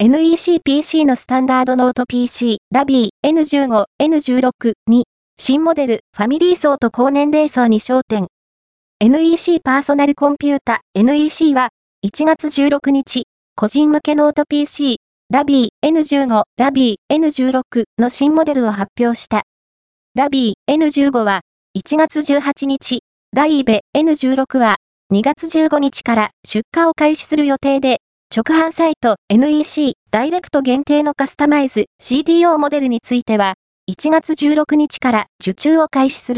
NEC-PC のスタンダードノート PC、 LAVIE N15、N16 に、新モデル、ファミリー層と高年齢層に焦点。NEC パーソナルコンピュータ、NEC は、1月16日、個人向けノート PC、ラビー N15、ラビー N16 の新モデルを発表した。 LAVIE N15 は、1月18日、 LAVIE N16 は、2月15日から出荷を開始する予定で、直販サイト NEC ダイレクト限定のカスタマイズ CDO モデルについては、1月16日から受注を開始する。